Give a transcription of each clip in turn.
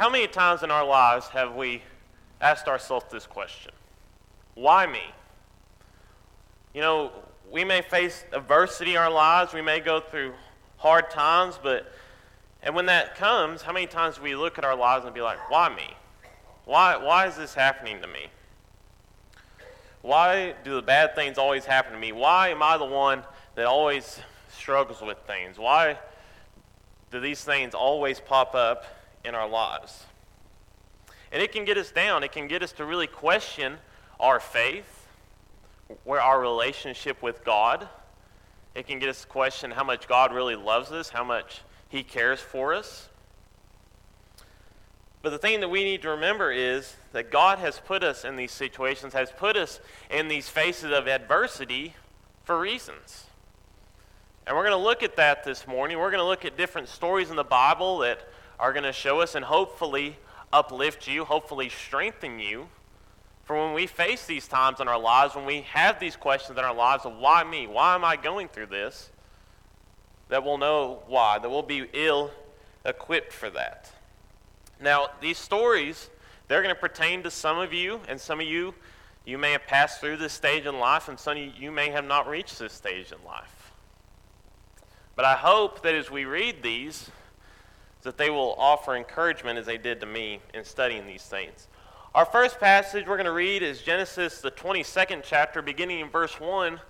how many times in our lives have we asked ourselves this question? Why me? You know, we may face adversity in our lives, we may go through hard times, but and when that comes, how many times do we look at our lives and be like, why me? Why, why is this happening to me? Why do the bad things always happen to me? Why am I the one that always struggles with things? Why do these things always pop up in our lives? And it can get us down. It can get us to really question our faith, where our relationship with God. It can get us to question how much God really loves us, how much He cares for us. But the thing that we need to remember is that God has put us in these situations, has put us in these faces of adversity for reasons. And we're going to look at that this morning. We're going to look at different stories in the Bible that are going to show us and hopefully uplift you, hopefully strengthen you for when we face these times in our lives, when we have these questions in our lives of why me? Why am I going through this? That we'll know why, that we'll be ill equipped for that. Now, these stories, they're going to pertain to some of you, and some of you, you may have passed through this stage in life, and some of you, you may have not reached this stage in life. But I hope that as we read these, that they will offer encouragement as they did to me in studying these things. Our first passage we're going to read is Genesis, the 22nd chapter, beginning in verse 1.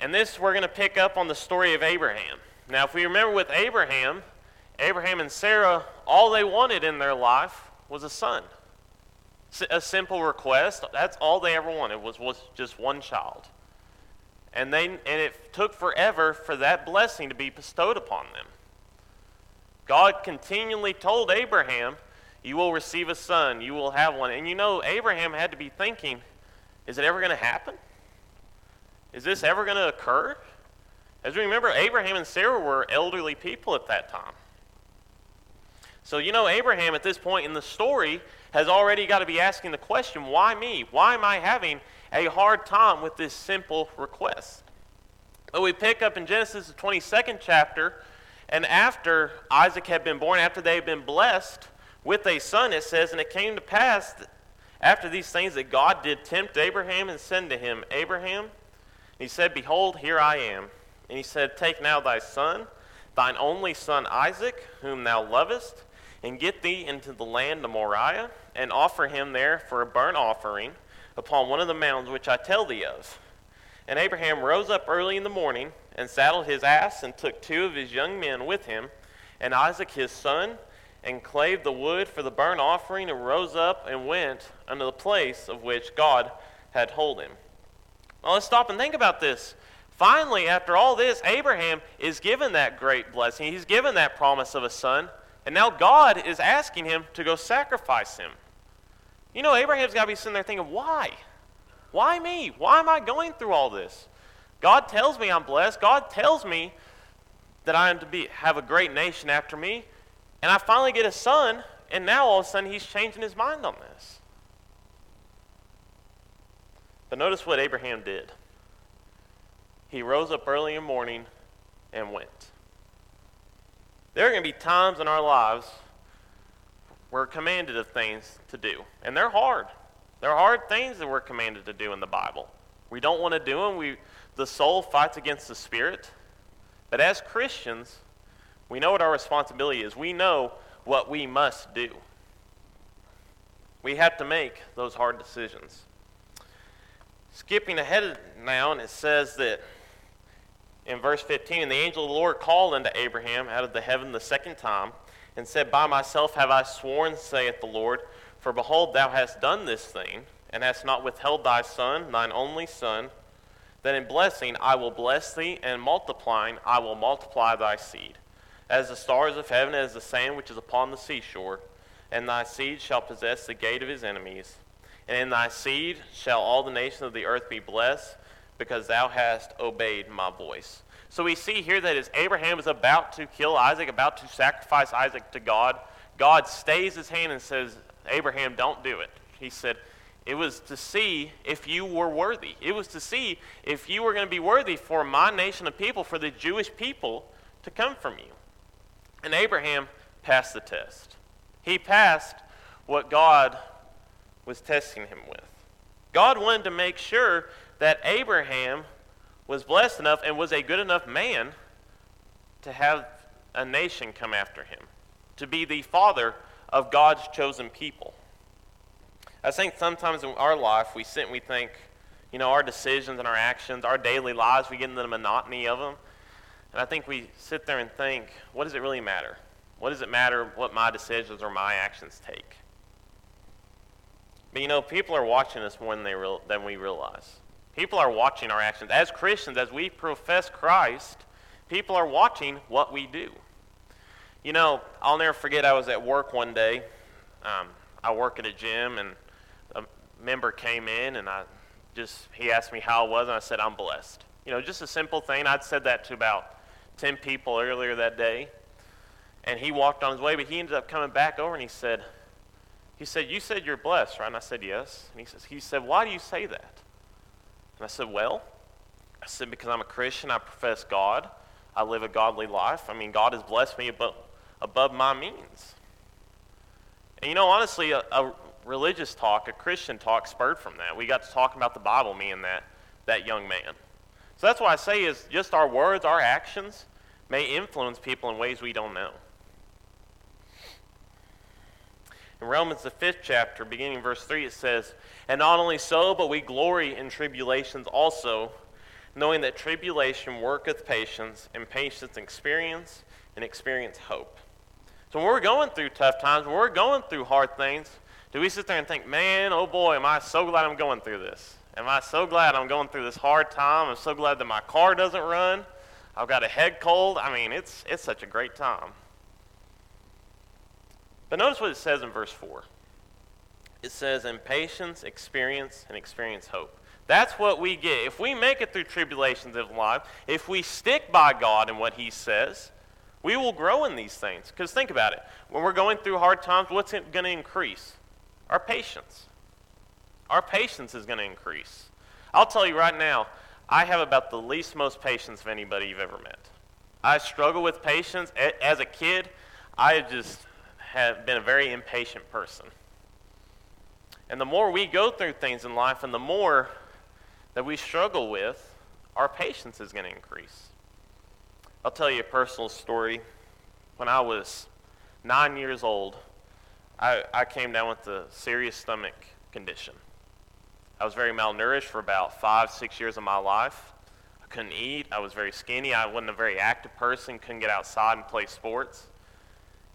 And this we're going to pick up on the story of Abraham. Now, if we remember with Abraham, Abraham and Sarah, all they wanted in their life was a son. A simple request. That's all they ever wanted was, was just one child. And, they, and it took forever for that blessing to be bestowed upon them. God continually told Abraham, You will receive a son, you will have one. And you know, Abraham had to be thinking, Is it ever going to happen? Is this ever going to occur? As we remember, Abraham and Sarah were elderly people at that time. So, you know, Abraham at this point in the story has already got to be asking the question why me? Why am I having a hard time with this simple request? But we pick up in Genesis, the 22nd chapter, and after Isaac had been born, after they had been blessed with a son, it says, And it came to pass after these things that God did tempt Abraham and said to him, Abraham, he said, Behold, here I am. And he said, Take now thy son, thine only son Isaac, whom thou lovest and get thee into the land of Moriah, and offer him there for a burnt offering upon one of the mountains which I tell thee of. And Abraham rose up early in the morning, and saddled his ass, and took two of his young men with him, and Isaac his son, and clave the wood for the burnt offering, and rose up and went unto the place of which God had told him. Now let's stop and think about this. Finally, after all this, Abraham is given that great blessing. He's given that promise of a son. And now God is asking him to go sacrifice him. You know, Abraham's got to be sitting there thinking, why? Why me? Why am I going through all this? God tells me I'm blessed. God tells me that I am to be, have a great nation after me. And I finally get a son, and now all of a sudden he's changing his mind on this. But notice what Abraham did. He rose up early in the morning and went. There are going to be times in our lives where we're commanded of things to do, and they're hard. They're hard things that we're commanded to do in the Bible. We don't want to do them. We, the soul fights against the spirit. But as Christians, we know what our responsibility is. We know what we must do. We have to make those hard decisions. Skipping ahead now, and it says that in verse 15, and the angel of the Lord called unto Abraham out of the heaven the second time, and said, By myself have I sworn, saith the Lord, for behold, thou hast done this thing, and hast not withheld thy son, thine only son, that in blessing I will bless thee, and multiplying I will multiply thy seed, as the stars of heaven, as the sand which is upon the seashore. And thy seed shall possess the gate of his enemies. And in thy seed shall all the nations of the earth be blessed because thou hast obeyed my voice. So we see here that as Abraham is about to kill Isaac, about to sacrifice Isaac to God, God stays his hand and says, Abraham, don't do it. He said, it was to see if you were worthy. It was to see if you were going to be worthy for my nation of people, for the Jewish people to come from you. And Abraham passed the test. He passed what God was testing him with. God wanted to make sure that Abraham was blessed enough and was a good enough man to have a nation come after him, to be the father of God's chosen people. I think sometimes in our life we sit and we think, you know, our decisions and our actions, our daily lives, we get into the monotony of them. And I think we sit there and think, what does it really matter? What does it matter what my decisions or my actions take? But you know, people are watching us more than, they real, than we realize. People are watching our actions. As Christians, as we profess Christ, people are watching what we do. You know, I'll never forget I was at work one day. Um, I work at a gym, and member came in, and I just he asked me how I was, and I said I'm blessed. You know, just a simple thing. I'd said that to about ten people earlier that day, and he walked on his way, but he ended up coming back over, and he said, he said, "You said you're blessed, right?" And I said, "Yes." And he says, he said, "Why do you say that?" And I said, "Well," I said, "because I'm a Christian. I profess God. I live a godly life. I mean, God has blessed me above, above my means." And you know, honestly, a, a religious talk, a Christian talk, spurred from that. We got to talk about the Bible, me and that that young man. So that's why I say is just our words, our actions may influence people in ways we don't know. In Romans, the fifth chapter, beginning verse 3, it says, And not only so, but we glory in tribulations also, knowing that tribulation worketh patience, and patience experience, and experience hope. So when we're going through tough times, when we're going through hard things, do we sit there and think, man, oh boy, am I so glad I'm going through this? Am I so glad I'm going through this hard time? I'm so glad that my car doesn't run. I've got a head cold. I mean, it's, it's such a great time. But notice what it says in verse 4. It says, in patience, experience, and experience hope. That's what we get. If we make it through tribulations of life, if we stick by God and what He says, we will grow in these things. Because think about it. When we're going through hard times, what's going to increase? Our patience. Our patience is going to increase. I'll tell you right now, I have about the least most patience of anybody you've ever met. I struggle with patience. As a kid, I just have been a very impatient person. And the more we go through things in life and the more that we struggle with, our patience is going to increase. I'll tell you a personal story. When I was nine years old, I, I came down with a serious stomach condition. I was very malnourished for about five, six years of my life. I couldn't eat. I was very skinny. I wasn't a very active person, couldn't get outside and play sports.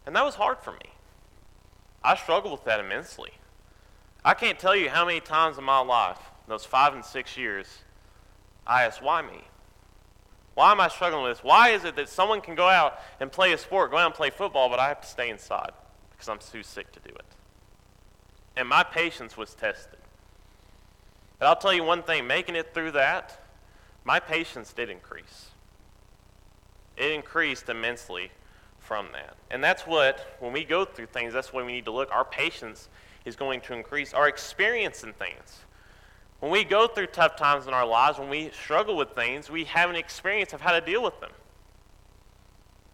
And that was hard for me. I struggled with that immensely. I can't tell you how many times in my life, those five and six years, I asked, why me? Why am I struggling with this? Why is it that someone can go out and play a sport, go out and play football, but I have to stay inside because I'm too sick to do it? And my patience was tested. But I'll tell you one thing making it through that, my patience did increase. It increased immensely from that. And that's what, when we go through things, that's why we need to look. Our patience is going to increase. Our experience in things. When we go through tough times in our lives, when we struggle with things, we have an experience of how to deal with them.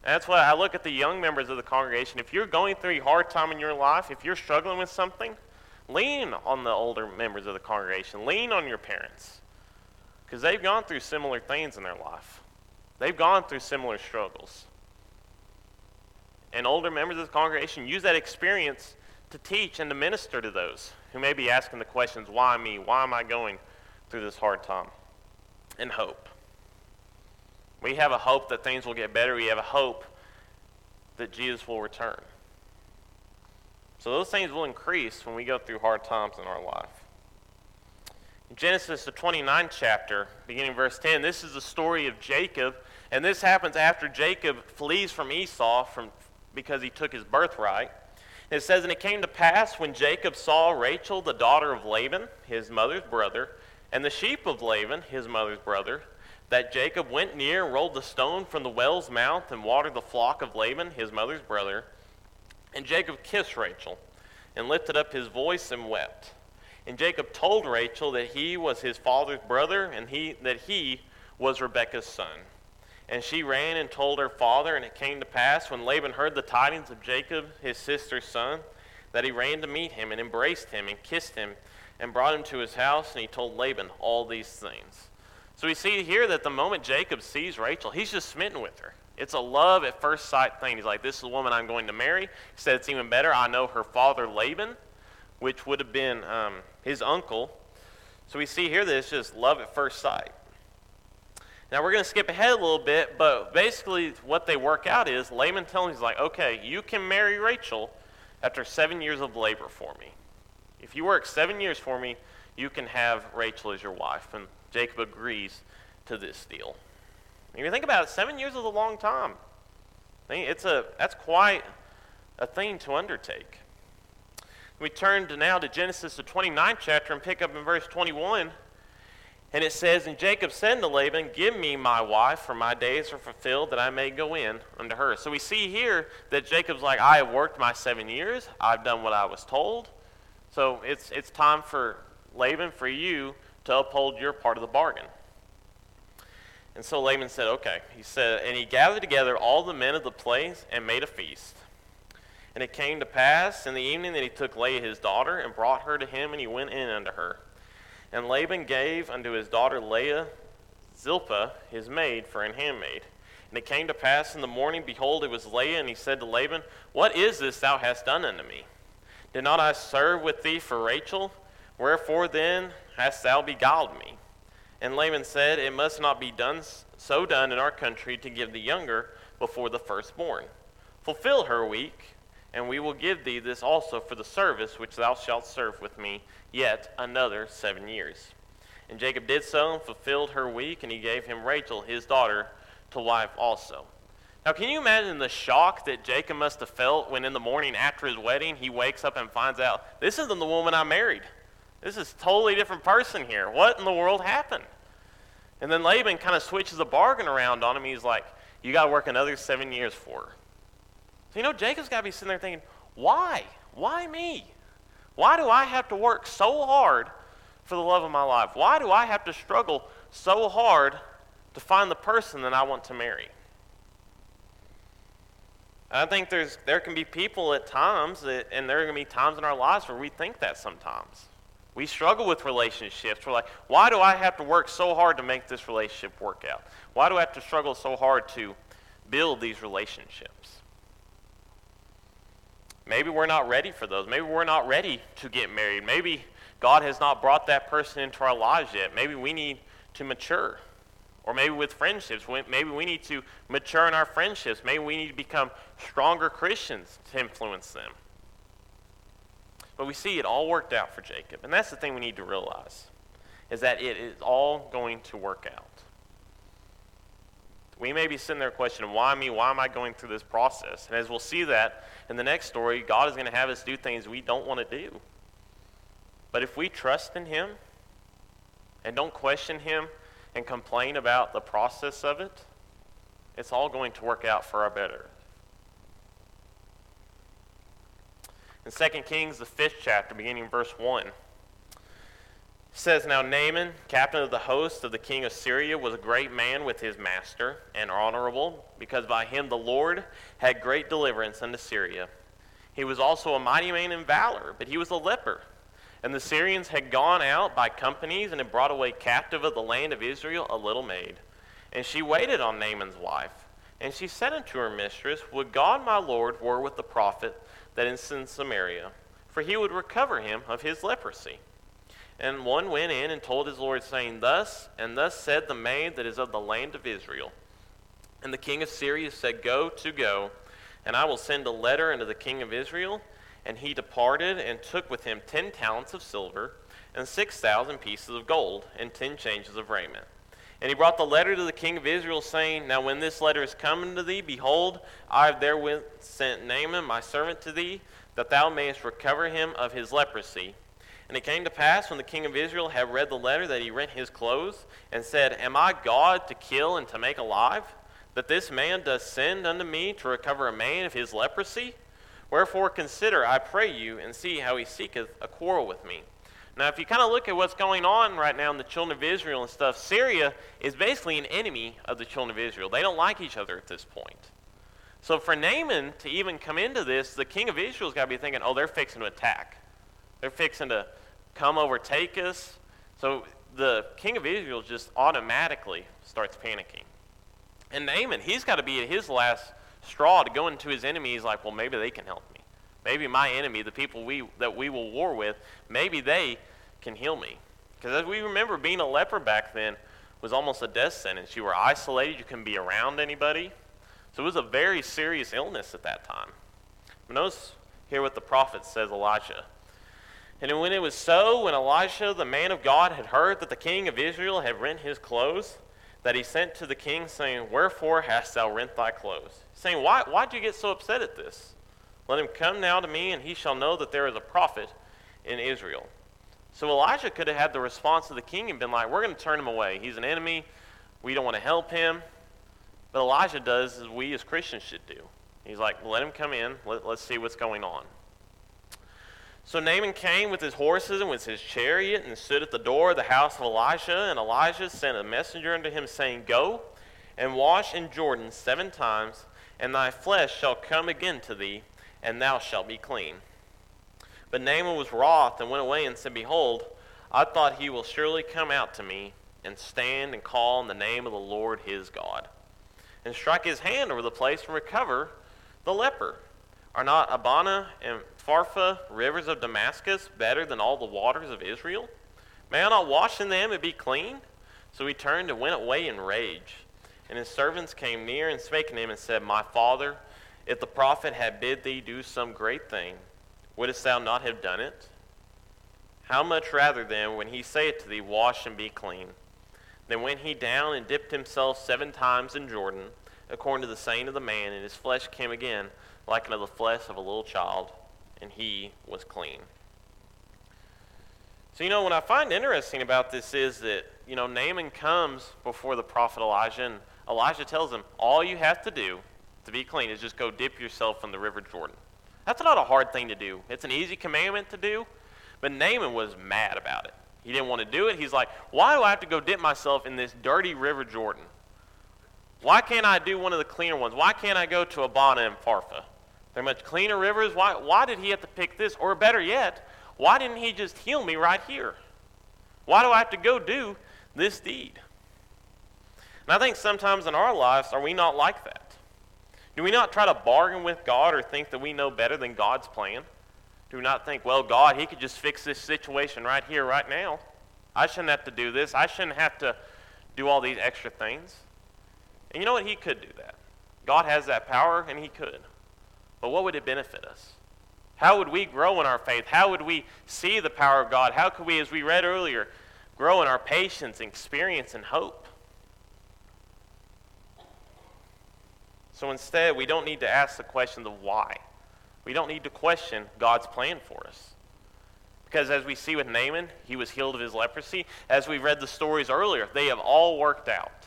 And that's why I look at the young members of the congregation. If you're going through a hard time in your life, if you're struggling with something, lean on the older members of the congregation. Lean on your parents. Because they've gone through similar things in their life, they've gone through similar struggles and older members of the congregation use that experience to teach and to minister to those who may be asking the questions why me? Why am I going through this hard time? And hope. We have a hope that things will get better. We have a hope that Jesus will return. So those things will increase when we go through hard times in our life. In Genesis, the 29th chapter, beginning verse 10, this is the story of Jacob. And this happens after Jacob flees from Esau, from, because he took his birthright. It says, And it came to pass when Jacob saw Rachel, the daughter of Laban, his mother's brother, and the sheep of Laban, his mother's brother, that Jacob went near, and rolled the stone from the well's mouth, and watered the flock of Laban, his mother's brother. And Jacob kissed Rachel, and lifted up his voice and wept. And Jacob told Rachel that he was his father's brother, and he, that he was Rebekah's son. And she ran and told her father, and it came to pass when Laban heard the tidings of Jacob, his sister's son, that he ran to meet him and embraced him and kissed him and brought him to his house, and he told Laban all these things. So we see here that the moment Jacob sees Rachel, he's just smitten with her. It's a love at first sight thing. He's like, This is the woman I'm going to marry. He said, It's even better. I know her father, Laban, which would have been um, his uncle. So we see here that it's just love at first sight. Now we're going to skip ahead a little bit, but basically what they work out is Laban tells him, he's like, okay, you can marry Rachel after seven years of labor for me. If you work seven years for me, you can have Rachel as your wife. And Jacob agrees to this deal. If you think about it, seven years is a long time. It's a, that's quite a thing to undertake. We turn to now to Genesis, the 29th chapter, and pick up in verse 21. And it says, And Jacob said to Laban, Give me my wife, for my days are fulfilled, that I may go in unto her. So we see here that Jacob's like, I have worked my seven years. I've done what I was told. So it's, it's time for Laban, for you to uphold your part of the bargain. And so Laban said, Okay. He said, And he gathered together all the men of the place and made a feast. And it came to pass in the evening that he took Leah his daughter and brought her to him, and he went in unto her. And Laban gave unto his daughter Leah Zilpah, his maid, for an handmaid. And it came to pass in the morning, behold, it was Leah, and he said to Laban, What is this thou hast done unto me? Did not I serve with thee for Rachel? Wherefore then hast thou beguiled me? And Laban said, It must not be done so done in our country to give the younger before the firstborn. Fulfill her week, and we will give thee this also for the service which thou shalt serve with me yet another seven years. And Jacob did so and fulfilled her week, and he gave him Rachel, his daughter, to wife also. Now, can you imagine the shock that Jacob must have felt when in the morning after his wedding he wakes up and finds out, this isn't the woman I married? This is a totally different person here. What in the world happened? And then Laban kind of switches the bargain around on him. He's like, you got to work another seven years for her. So, you know, Jacob's got to be sitting there thinking, why? Why me? Why do I have to work so hard for the love of my life? Why do I have to struggle so hard to find the person that I want to marry? I think there's, there can be people at times, that, and there are going to be times in our lives where we think that sometimes. We struggle with relationships. We're like, why do I have to work so hard to make this relationship work out? Why do I have to struggle so hard to build these relationships? Maybe we're not ready for those. Maybe we're not ready to get married. Maybe God has not brought that person into our lives yet. Maybe we need to mature. Or maybe with friendships, maybe we need to mature in our friendships. Maybe we need to become stronger Christians to influence them. But we see it all worked out for Jacob. And that's the thing we need to realize is that it is all going to work out. We may be sitting there questioning, why me? Why am I going through this process? And as we'll see that in the next story, God is going to have us do things we don't want to do. But if we trust in Him and don't question Him and complain about the process of it, it's all going to work out for our better. In 2 Kings, the fifth chapter, beginning verse 1 says now Naaman, captain of the host of the king of Syria, was a great man with his master and honorable, because by him the Lord had great deliverance unto Syria. He was also a mighty man in valor, but he was a leper. And the Syrians had gone out by companies and had brought away captive of the land of Israel a little maid. And she waited on Naaman's wife. And she said unto her mistress, Would God my Lord were with the prophet that is in Samaria, for he would recover him of his leprosy. And one went in and told his Lord, saying, Thus and thus said the maid that is of the land of Israel. And the king of Syria said, Go to go, and I will send a letter unto the king of Israel. And he departed and took with him ten talents of silver, and six thousand pieces of gold, and ten changes of raiment. And he brought the letter to the king of Israel, saying, Now when this letter is come to thee, behold, I have therewith sent Naaman my servant to thee, that thou mayest recover him of his leprosy. And it came to pass when the king of Israel had read the letter that he rent his clothes and said, Am I God to kill and to make alive? That this man does send unto me to recover a man of his leprosy? Wherefore consider, I pray you, and see how he seeketh a quarrel with me. Now, if you kind of look at what's going on right now in the children of Israel and stuff, Syria is basically an enemy of the children of Israel. They don't like each other at this point. So for Naaman to even come into this, the king of Israel's got to be thinking, oh, they're fixing to attack. They're fixing to come overtake us. So the king of Israel just automatically starts panicking. And Naaman, he's got to be at his last straw to go into his enemy. He's like, well, maybe they can help. Maybe my enemy, the people we, that we will war with, maybe they can heal me. Because as we remember, being a leper back then was almost a death sentence. You were isolated, you couldn't be around anybody. So it was a very serious illness at that time. But notice here what the prophet says, Elijah. And when it was so, when Elisha, the man of God, had heard that the king of Israel had rent his clothes, that he sent to the king, saying, Wherefore hast thou rent thy clothes? Saying, Why why'd you get so upset at this? Let him come now to me, and he shall know that there is a prophet in Israel. So Elijah could have had the response of the king and been like, We're going to turn him away. He's an enemy. We don't want to help him. But Elijah does as we as Christians should do. He's like, Let him come in. Let, let's see what's going on. So Naaman came with his horses and with his chariot and stood at the door of the house of Elijah. And Elijah sent a messenger unto him, saying, Go and wash in Jordan seven times, and thy flesh shall come again to thee, and thou shalt be clean. But Naaman was wroth and went away and said, Behold, I thought he will surely come out to me and stand and call on the name of the Lord his God, and strike his hand over the place and recover the leper. Are not Abana and Pharpar, rivers of Damascus, better than all the waters of Israel? May I not wash in them and be clean? So he turned and went away in rage. And his servants came near and spake to him and said, My father, if the prophet had bid thee do some great thing, Wouldst thou not have done it? How much rather then, when he saith to thee, Wash and be clean? Then went he down and dipped himself seven times in Jordan, according to the saying of the man, and his flesh came again like unto the flesh of a little child, and he was clean. So, you know, what I find interesting about this is that, you know, Naaman comes before the prophet Elijah, and Elijah tells him, all you have to do to be clean is just go dip yourself in the river Jordan. That's not a hard thing to do. It's an easy commandment to do. But Naaman was mad about it. He didn't want to do it. He's like, why do I have to go dip myself in this dirty river Jordan? Why can't I do one of the cleaner ones? Why can't I go to Abana and Pharpar? They're much cleaner rivers. Why, why did he have to pick this? Or better yet, why didn't he just heal me right here? Why do I have to go do this deed? And I think sometimes in our lives, are we not like that? Do we not try to bargain with God or think that we know better than God's plan? Do we not think, well, God, He could just fix this situation right here, right now? I shouldn't have to do this. I shouldn't have to do all these extra things. And you know what? He could do that. God has that power, and He could. But what would it benefit us? How would we grow in our faith? How would we see the power of God? How could we, as we read earlier, grow in our patience, experience, and hope? So instead, we don't need to ask the question of why. We don't need to question God's plan for us. Because as we see with Naaman, he was healed of his leprosy. As we read the stories earlier, they have all worked out.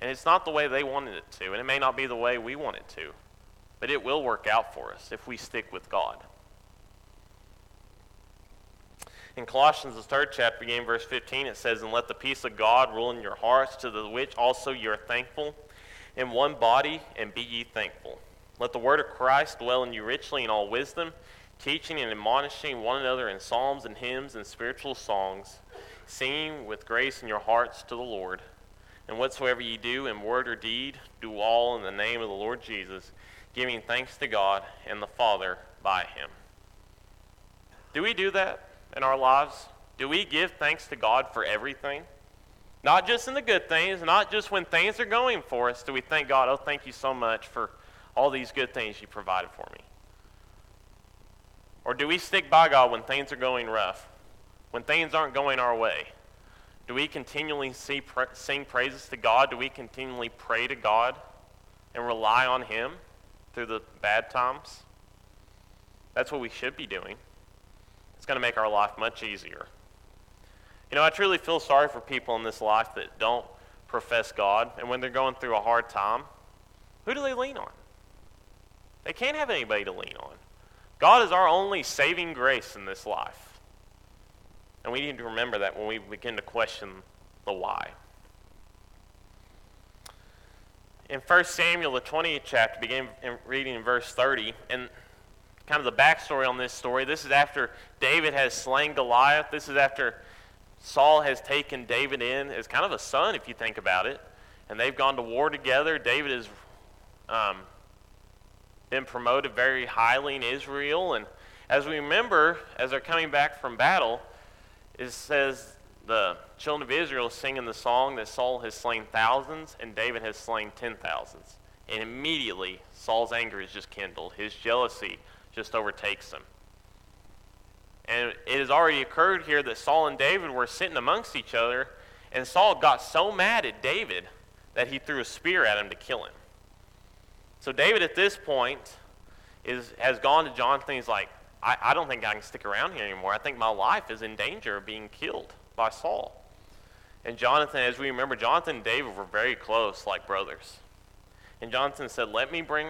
And it's not the way they wanted it to, and it may not be the way we want it to, but it will work out for us if we stick with God. In Colossians, the third chapter, beginning verse 15, it says, And let the peace of God rule in your hearts, to the which also you are thankful in one body, and be ye thankful. Let the word of Christ dwell in you richly in all wisdom, teaching and admonishing one another in psalms and hymns and spiritual songs, singing with grace in your hearts to the Lord. And whatsoever ye do in word or deed, do all in the name of the Lord Jesus, giving thanks to God and the Father by him. Do we do that in our lives? Do we give thanks to God for everything? Not just in the good things, not just when things are going for us, do we thank God, oh, thank you so much for all these good things you provided for me? Or do we stick by God when things are going rough, when things aren't going our way? Do we continually see, sing praises to God? Do we continually pray to God and rely on Him through the bad times? That's what we should be doing. It's going to make our life much easier. You know, I truly feel sorry for people in this life that don't profess God, and when they're going through a hard time, who do they lean on? They can't have anybody to lean on. God is our only saving grace in this life. And we need to remember that when we begin to question the why. In 1 Samuel, the 20th chapter, begin reading in verse 30, and kind of the backstory on this story. This is after David has slain Goliath. This is after Saul has taken David in as kind of a son, if you think about it. And they've gone to war together. David has um, been promoted very highly in Israel. And as we remember, as they're coming back from battle, it says the children of Israel singing the song that Saul has slain thousands and David has slain ten thousands. And immediately, Saul's anger is just kindled. His jealousy just overtakes him. And it has already occurred here that Saul and David were sitting amongst each other, and Saul got so mad at David that he threw a spear at him to kill him. So David at this point is, has gone to Jonathan. He's like, I, I don't think I can stick around here anymore. I think my life is in danger of being killed by Saul. And Jonathan, as we remember, Jonathan and David were very close, like brothers. And Jonathan said, Let me bring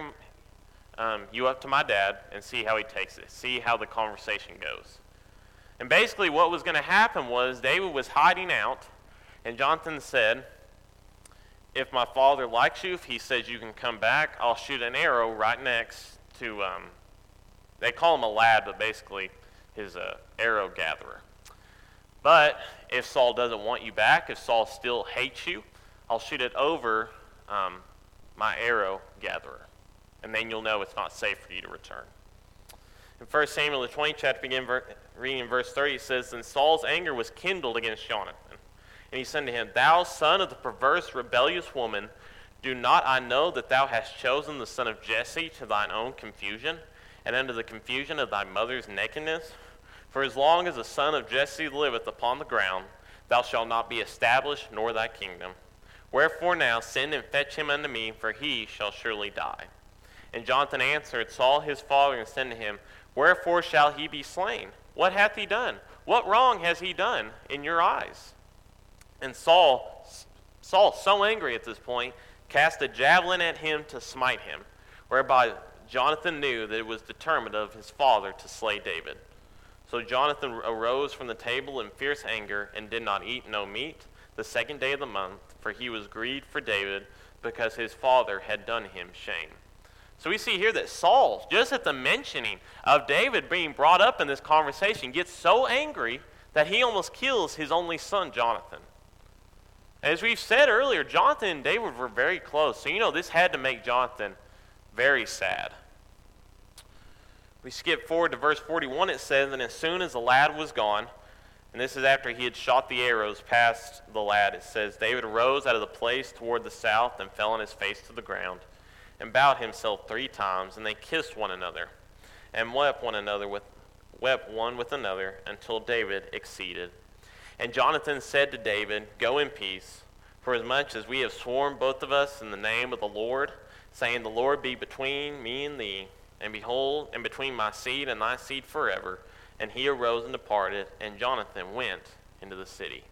um, you up to my dad and see how he takes it, see how the conversation goes. And basically, what was going to happen was David was hiding out, and Jonathan said, If my father likes you, if he says you can come back, I'll shoot an arrow right next to, um, they call him a lad, but basically his uh, arrow gatherer. But if Saul doesn't want you back, if Saul still hates you, I'll shoot it over um, my arrow gatherer. And then you'll know it's not safe for you to return. In 1 Samuel, the 20th chapter, begin ver- reading in verse 30, it says, Then Saul's anger was kindled against Jonathan. And he said to him, Thou son of the perverse, rebellious woman, do not I know that thou hast chosen the son of Jesse to thine own confusion, and unto the confusion of thy mother's nakedness? For as long as the son of Jesse liveth upon the ground, thou shalt not be established, nor thy kingdom. Wherefore now send and fetch him unto me, for he shall surely die. And Jonathan answered Saul his father and said to him, Wherefore shall he be slain? What hath he done? What wrong has he done in your eyes? And Saul, Saul, so angry at this point, cast a javelin at him to smite him, whereby Jonathan knew that it was determined of his father to slay David. So Jonathan arose from the table in fierce anger and did not eat no meat the second day of the month, for he was grieved for David because his father had done him shame. So we see here that Saul, just at the mentioning of David being brought up in this conversation, gets so angry that he almost kills his only son, Jonathan. As we've said earlier, Jonathan and David were very close. So you know this had to make Jonathan very sad. We skip forward to verse 41. It says, And as soon as the lad was gone, and this is after he had shot the arrows past the lad, it says, David arose out of the place toward the south and fell on his face to the ground and bowed himself three times, and they kissed one another and wept one another with wept one with another until David exceeded. And Jonathan said to David, Go in peace, for as much as we have sworn both of us in the name of the Lord, saying, The Lord be between me and thee, and behold, and between my seed and thy seed forever. And he arose and departed, and Jonathan went into the city.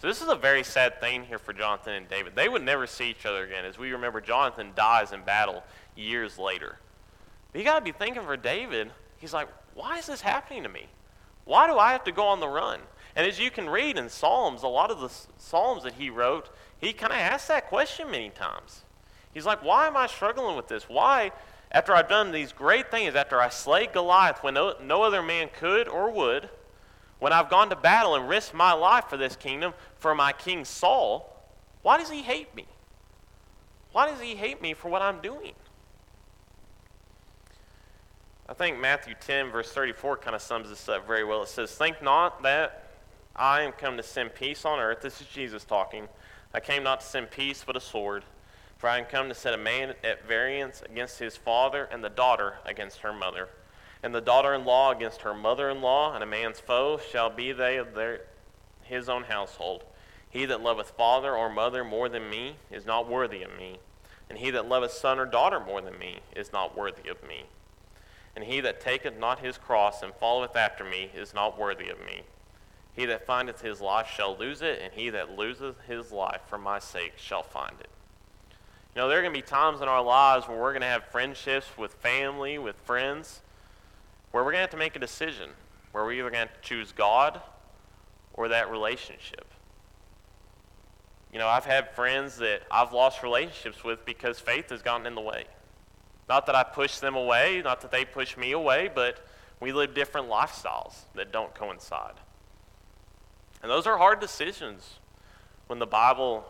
So this is a very sad thing here for Jonathan and David. They would never see each other again. As we remember, Jonathan dies in battle years later. But you got to be thinking for David, he's like, why is this happening to me? Why do I have to go on the run? And as you can read in Psalms, a lot of the Psalms that he wrote, he kind of asked that question many times. He's like, why am I struggling with this? Why after I've done these great things, after I slayed Goliath when no, no other man could or would, when I've gone to battle and risked my life for this kingdom, for my king Saul, why does he hate me? Why does he hate me for what I'm doing? I think Matthew 10, verse 34, kind of sums this up very well. It says, Think not that I am come to send peace on earth. This is Jesus talking. I came not to send peace, but a sword. For I am come to set a man at variance against his father, and the daughter against her mother, and the daughter in law against her mother in law, and a man's foe shall be they of their, his own household. He that loveth father or mother more than me is not worthy of me, and he that loveth son or daughter more than me is not worthy of me. And he that taketh not his cross and followeth after me is not worthy of me. He that findeth his life shall lose it, and he that loseth his life for my sake shall find it. You know, there are going to be times in our lives where we're going to have friendships with family, with friends, where we're going to have to make a decision, where we're either going to choose God or that relationship. You know, I've had friends that I've lost relationships with because faith has gotten in the way. Not that I push them away, not that they push me away, but we live different lifestyles that don't coincide. And those are hard decisions when the Bible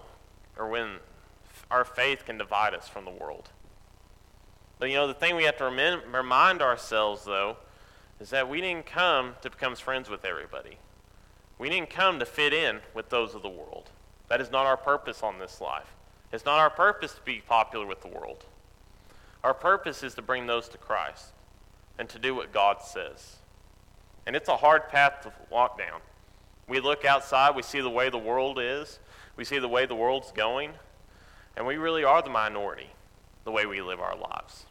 or when our faith can divide us from the world. But you know, the thing we have to remind ourselves, though, is that we didn't come to become friends with everybody. We didn't come to fit in with those of the world. That is not our purpose on this life. It's not our purpose to be popular with the world. Our purpose is to bring those to Christ and to do what God says. And it's a hard path to walk down. We look outside, we see the way the world is, we see the way the world's going, and we really are the minority the way we live our lives.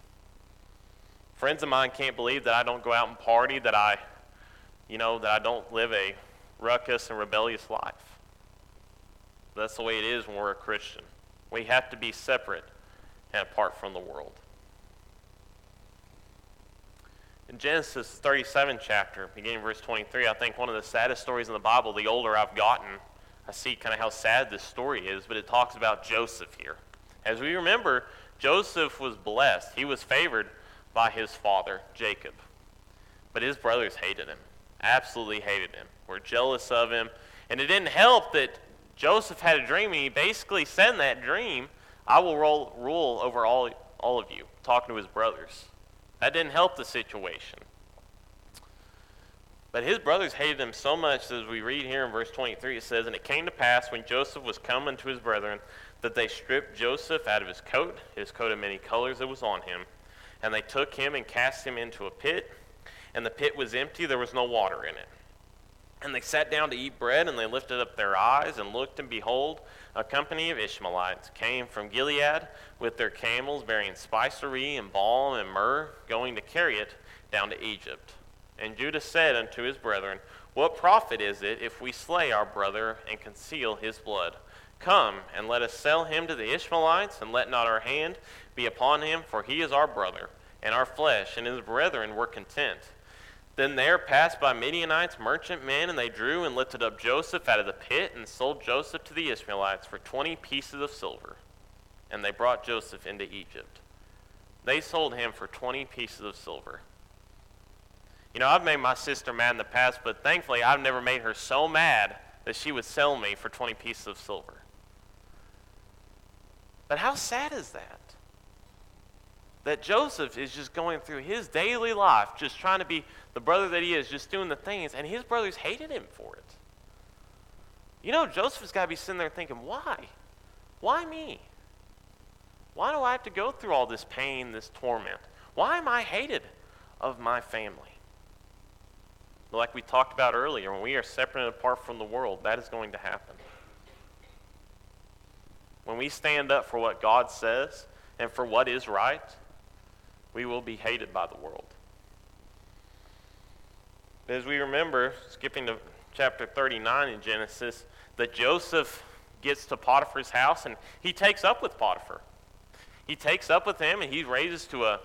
Friends of mine can't believe that I don't go out and party, that I, you know, that I don't live a ruckus and rebellious life. That's the way it is when we're a Christian. We have to be separate and apart from the world. In Genesis 37 chapter, beginning verse 23, I think one of the saddest stories in the Bible, the older I've gotten, I see kind of how sad this story is, but it talks about Joseph here. As we remember, Joseph was blessed. He was favored by his father, Jacob. But his brothers hated him, absolutely hated him, were jealous of him. And it didn't help that Joseph had a dream, and he basically said in that dream, I will roll, rule over all, all of you, talking to his brothers. That didn't help the situation. But his brothers hated him so much, as we read here in verse 23, it says, And it came to pass when Joseph was come unto his brethren, that they stripped Joseph out of his coat, his coat of many colors that was on him, and they took him and cast him into a pit, and the pit was empty, there was no water in it. And they sat down to eat bread, and they lifted up their eyes and looked, and behold, a company of Ishmaelites came from Gilead with their camels bearing spicery and balm and myrrh, going to carry it down to Egypt. And Judah said unto his brethren, What profit is it if we slay our brother and conceal his blood? Come, and let us sell him to the Ishmaelites, and let not our hand be upon him, for he is our brother, and our flesh, and his brethren were content. Then there passed by Midianites merchantmen, and they drew and lifted up Joseph out of the pit, and sold Joseph to the Ishmaelites for twenty pieces of silver. And they brought Joseph into Egypt. They sold him for twenty pieces of silver. You know, I've made my sister mad in the past, but thankfully I've never made her so mad that she would sell me for 20 pieces of silver. But how sad is that? That Joseph is just going through his daily life, just trying to be the brother that he is, just doing the things, and his brothers hated him for it. You know, Joseph's got to be sitting there thinking, why? Why me? Why do I have to go through all this pain, this torment? Why am I hated of my family? Like we talked about earlier, when we are separated apart from the world, that is going to happen. When we stand up for what God says and for what is right, we will be hated by the world. As we remember, skipping to chapter 39 in Genesis, that Joseph gets to Potiphar's house and he takes up with Potiphar. He takes up with him and he raises to a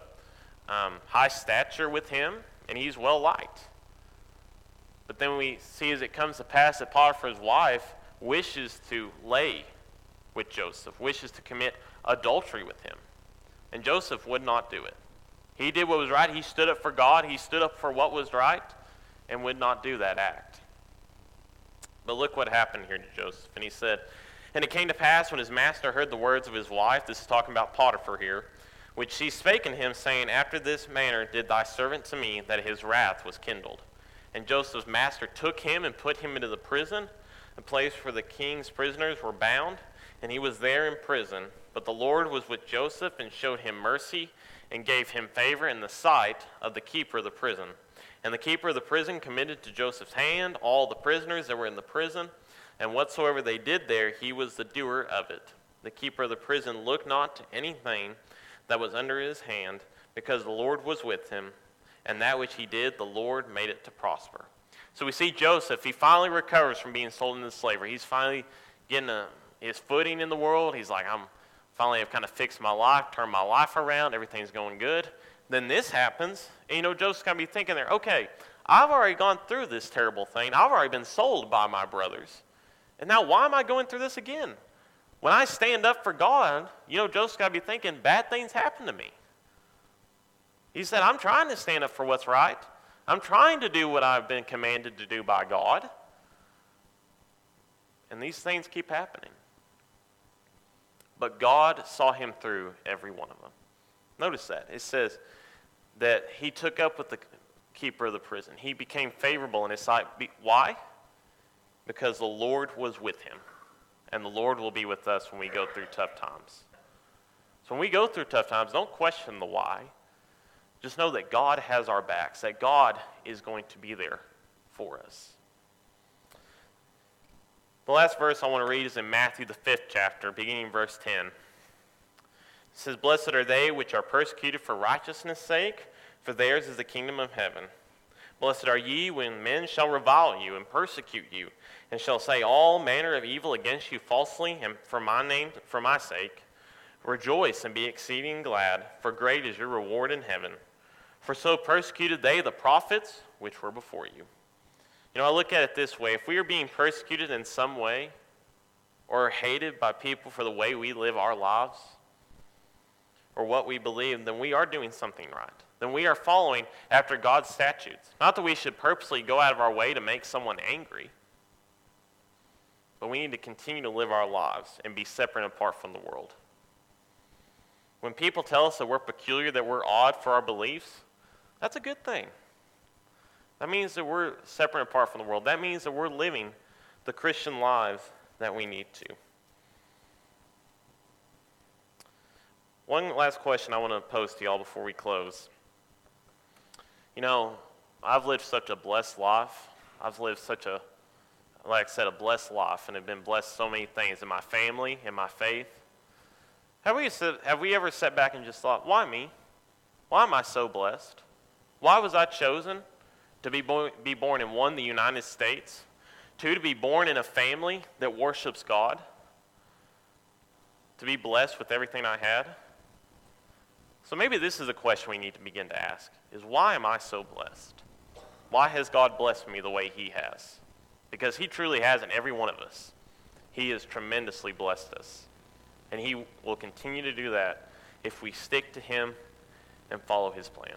um, high stature with him and he's well liked. But then we see as it comes to pass that Potiphar's wife wishes to lay with Joseph, wishes to commit adultery with him. And Joseph would not do it. He did what was right. He stood up for God. He stood up for what was right and would not do that act. But look what happened here to Joseph. And he said, And it came to pass when his master heard the words of his wife, this is talking about Potiphar here, which she spake unto him, saying, After this manner did thy servant to me, that his wrath was kindled. And Joseph's master took him and put him into the prison, the place where the king's prisoners were bound and he was there in prison. But the Lord was with Joseph and showed him mercy and gave him favor in the sight of the keeper of the prison. And the keeper of the prison committed to Joseph's hand all the prisoners that were in the prison, and whatsoever they did there, he was the doer of it. The keeper of the prison looked not to anything that was under his hand, because the Lord was with him, and that which he did, the Lord made it to prosper. So we see Joseph, he finally recovers from being sold into slavery. He's finally getting a his footing in the world. He's like, I'm finally have kind of fixed my life, turned my life around. Everything's going good. then this happens. And you know, Joseph's to be thinking there, okay, I've already gone through this terrible thing. I've already been sold by my brothers. And now why am I going through this again? When I stand up for God, you know, Joseph's got to be thinking, bad things happen to me. He said, I'm trying to stand up for what's right. I'm trying to do what I've been commanded to do by God. And these things keep happening. But God saw him through every one of them. Notice that. It says that he took up with the keeper of the prison. He became favorable in his sight. Why? Because the Lord was with him. And the Lord will be with us when we go through tough times. So when we go through tough times, don't question the why. Just know that God has our backs, that God is going to be there for us. The last verse I want to read is in Matthew, the fifth chapter, beginning verse 10. It says, Blessed are they which are persecuted for righteousness' sake, for theirs is the kingdom of heaven. Blessed are ye when men shall revile you and persecute you, and shall say all manner of evil against you falsely, and for my name, for my sake. Rejoice and be exceeding glad, for great is your reward in heaven. For so persecuted they the prophets which were before you. You know, I look at it this way if we are being persecuted in some way, or hated by people for the way we live our lives, or what we believe, then we are doing something right. Then we are following after God's statutes. Not that we should purposely go out of our way to make someone angry, but we need to continue to live our lives and be separate and apart from the world. When people tell us that we're peculiar, that we're odd for our beliefs, that's a good thing. That means that we're separate apart from the world. That means that we're living the Christian lives that we need to. One last question I want to pose to y'all before we close. You know, I've lived such a blessed life. I've lived such a, like I said, a blessed life and have been blessed so many things in my family, in my faith. Have we, have we ever sat back and just thought, why me? Why am I so blessed? Why was I chosen to be, bo- be born in one, the United States, two, to be born in a family that worships God, to be blessed with everything I had? So maybe this is a question we need to begin to ask is why am I so blessed? Why has God blessed me the way he has? Because he truly has in every one of us. He has tremendously blessed us. And he will continue to do that if we stick to him and follow his plan.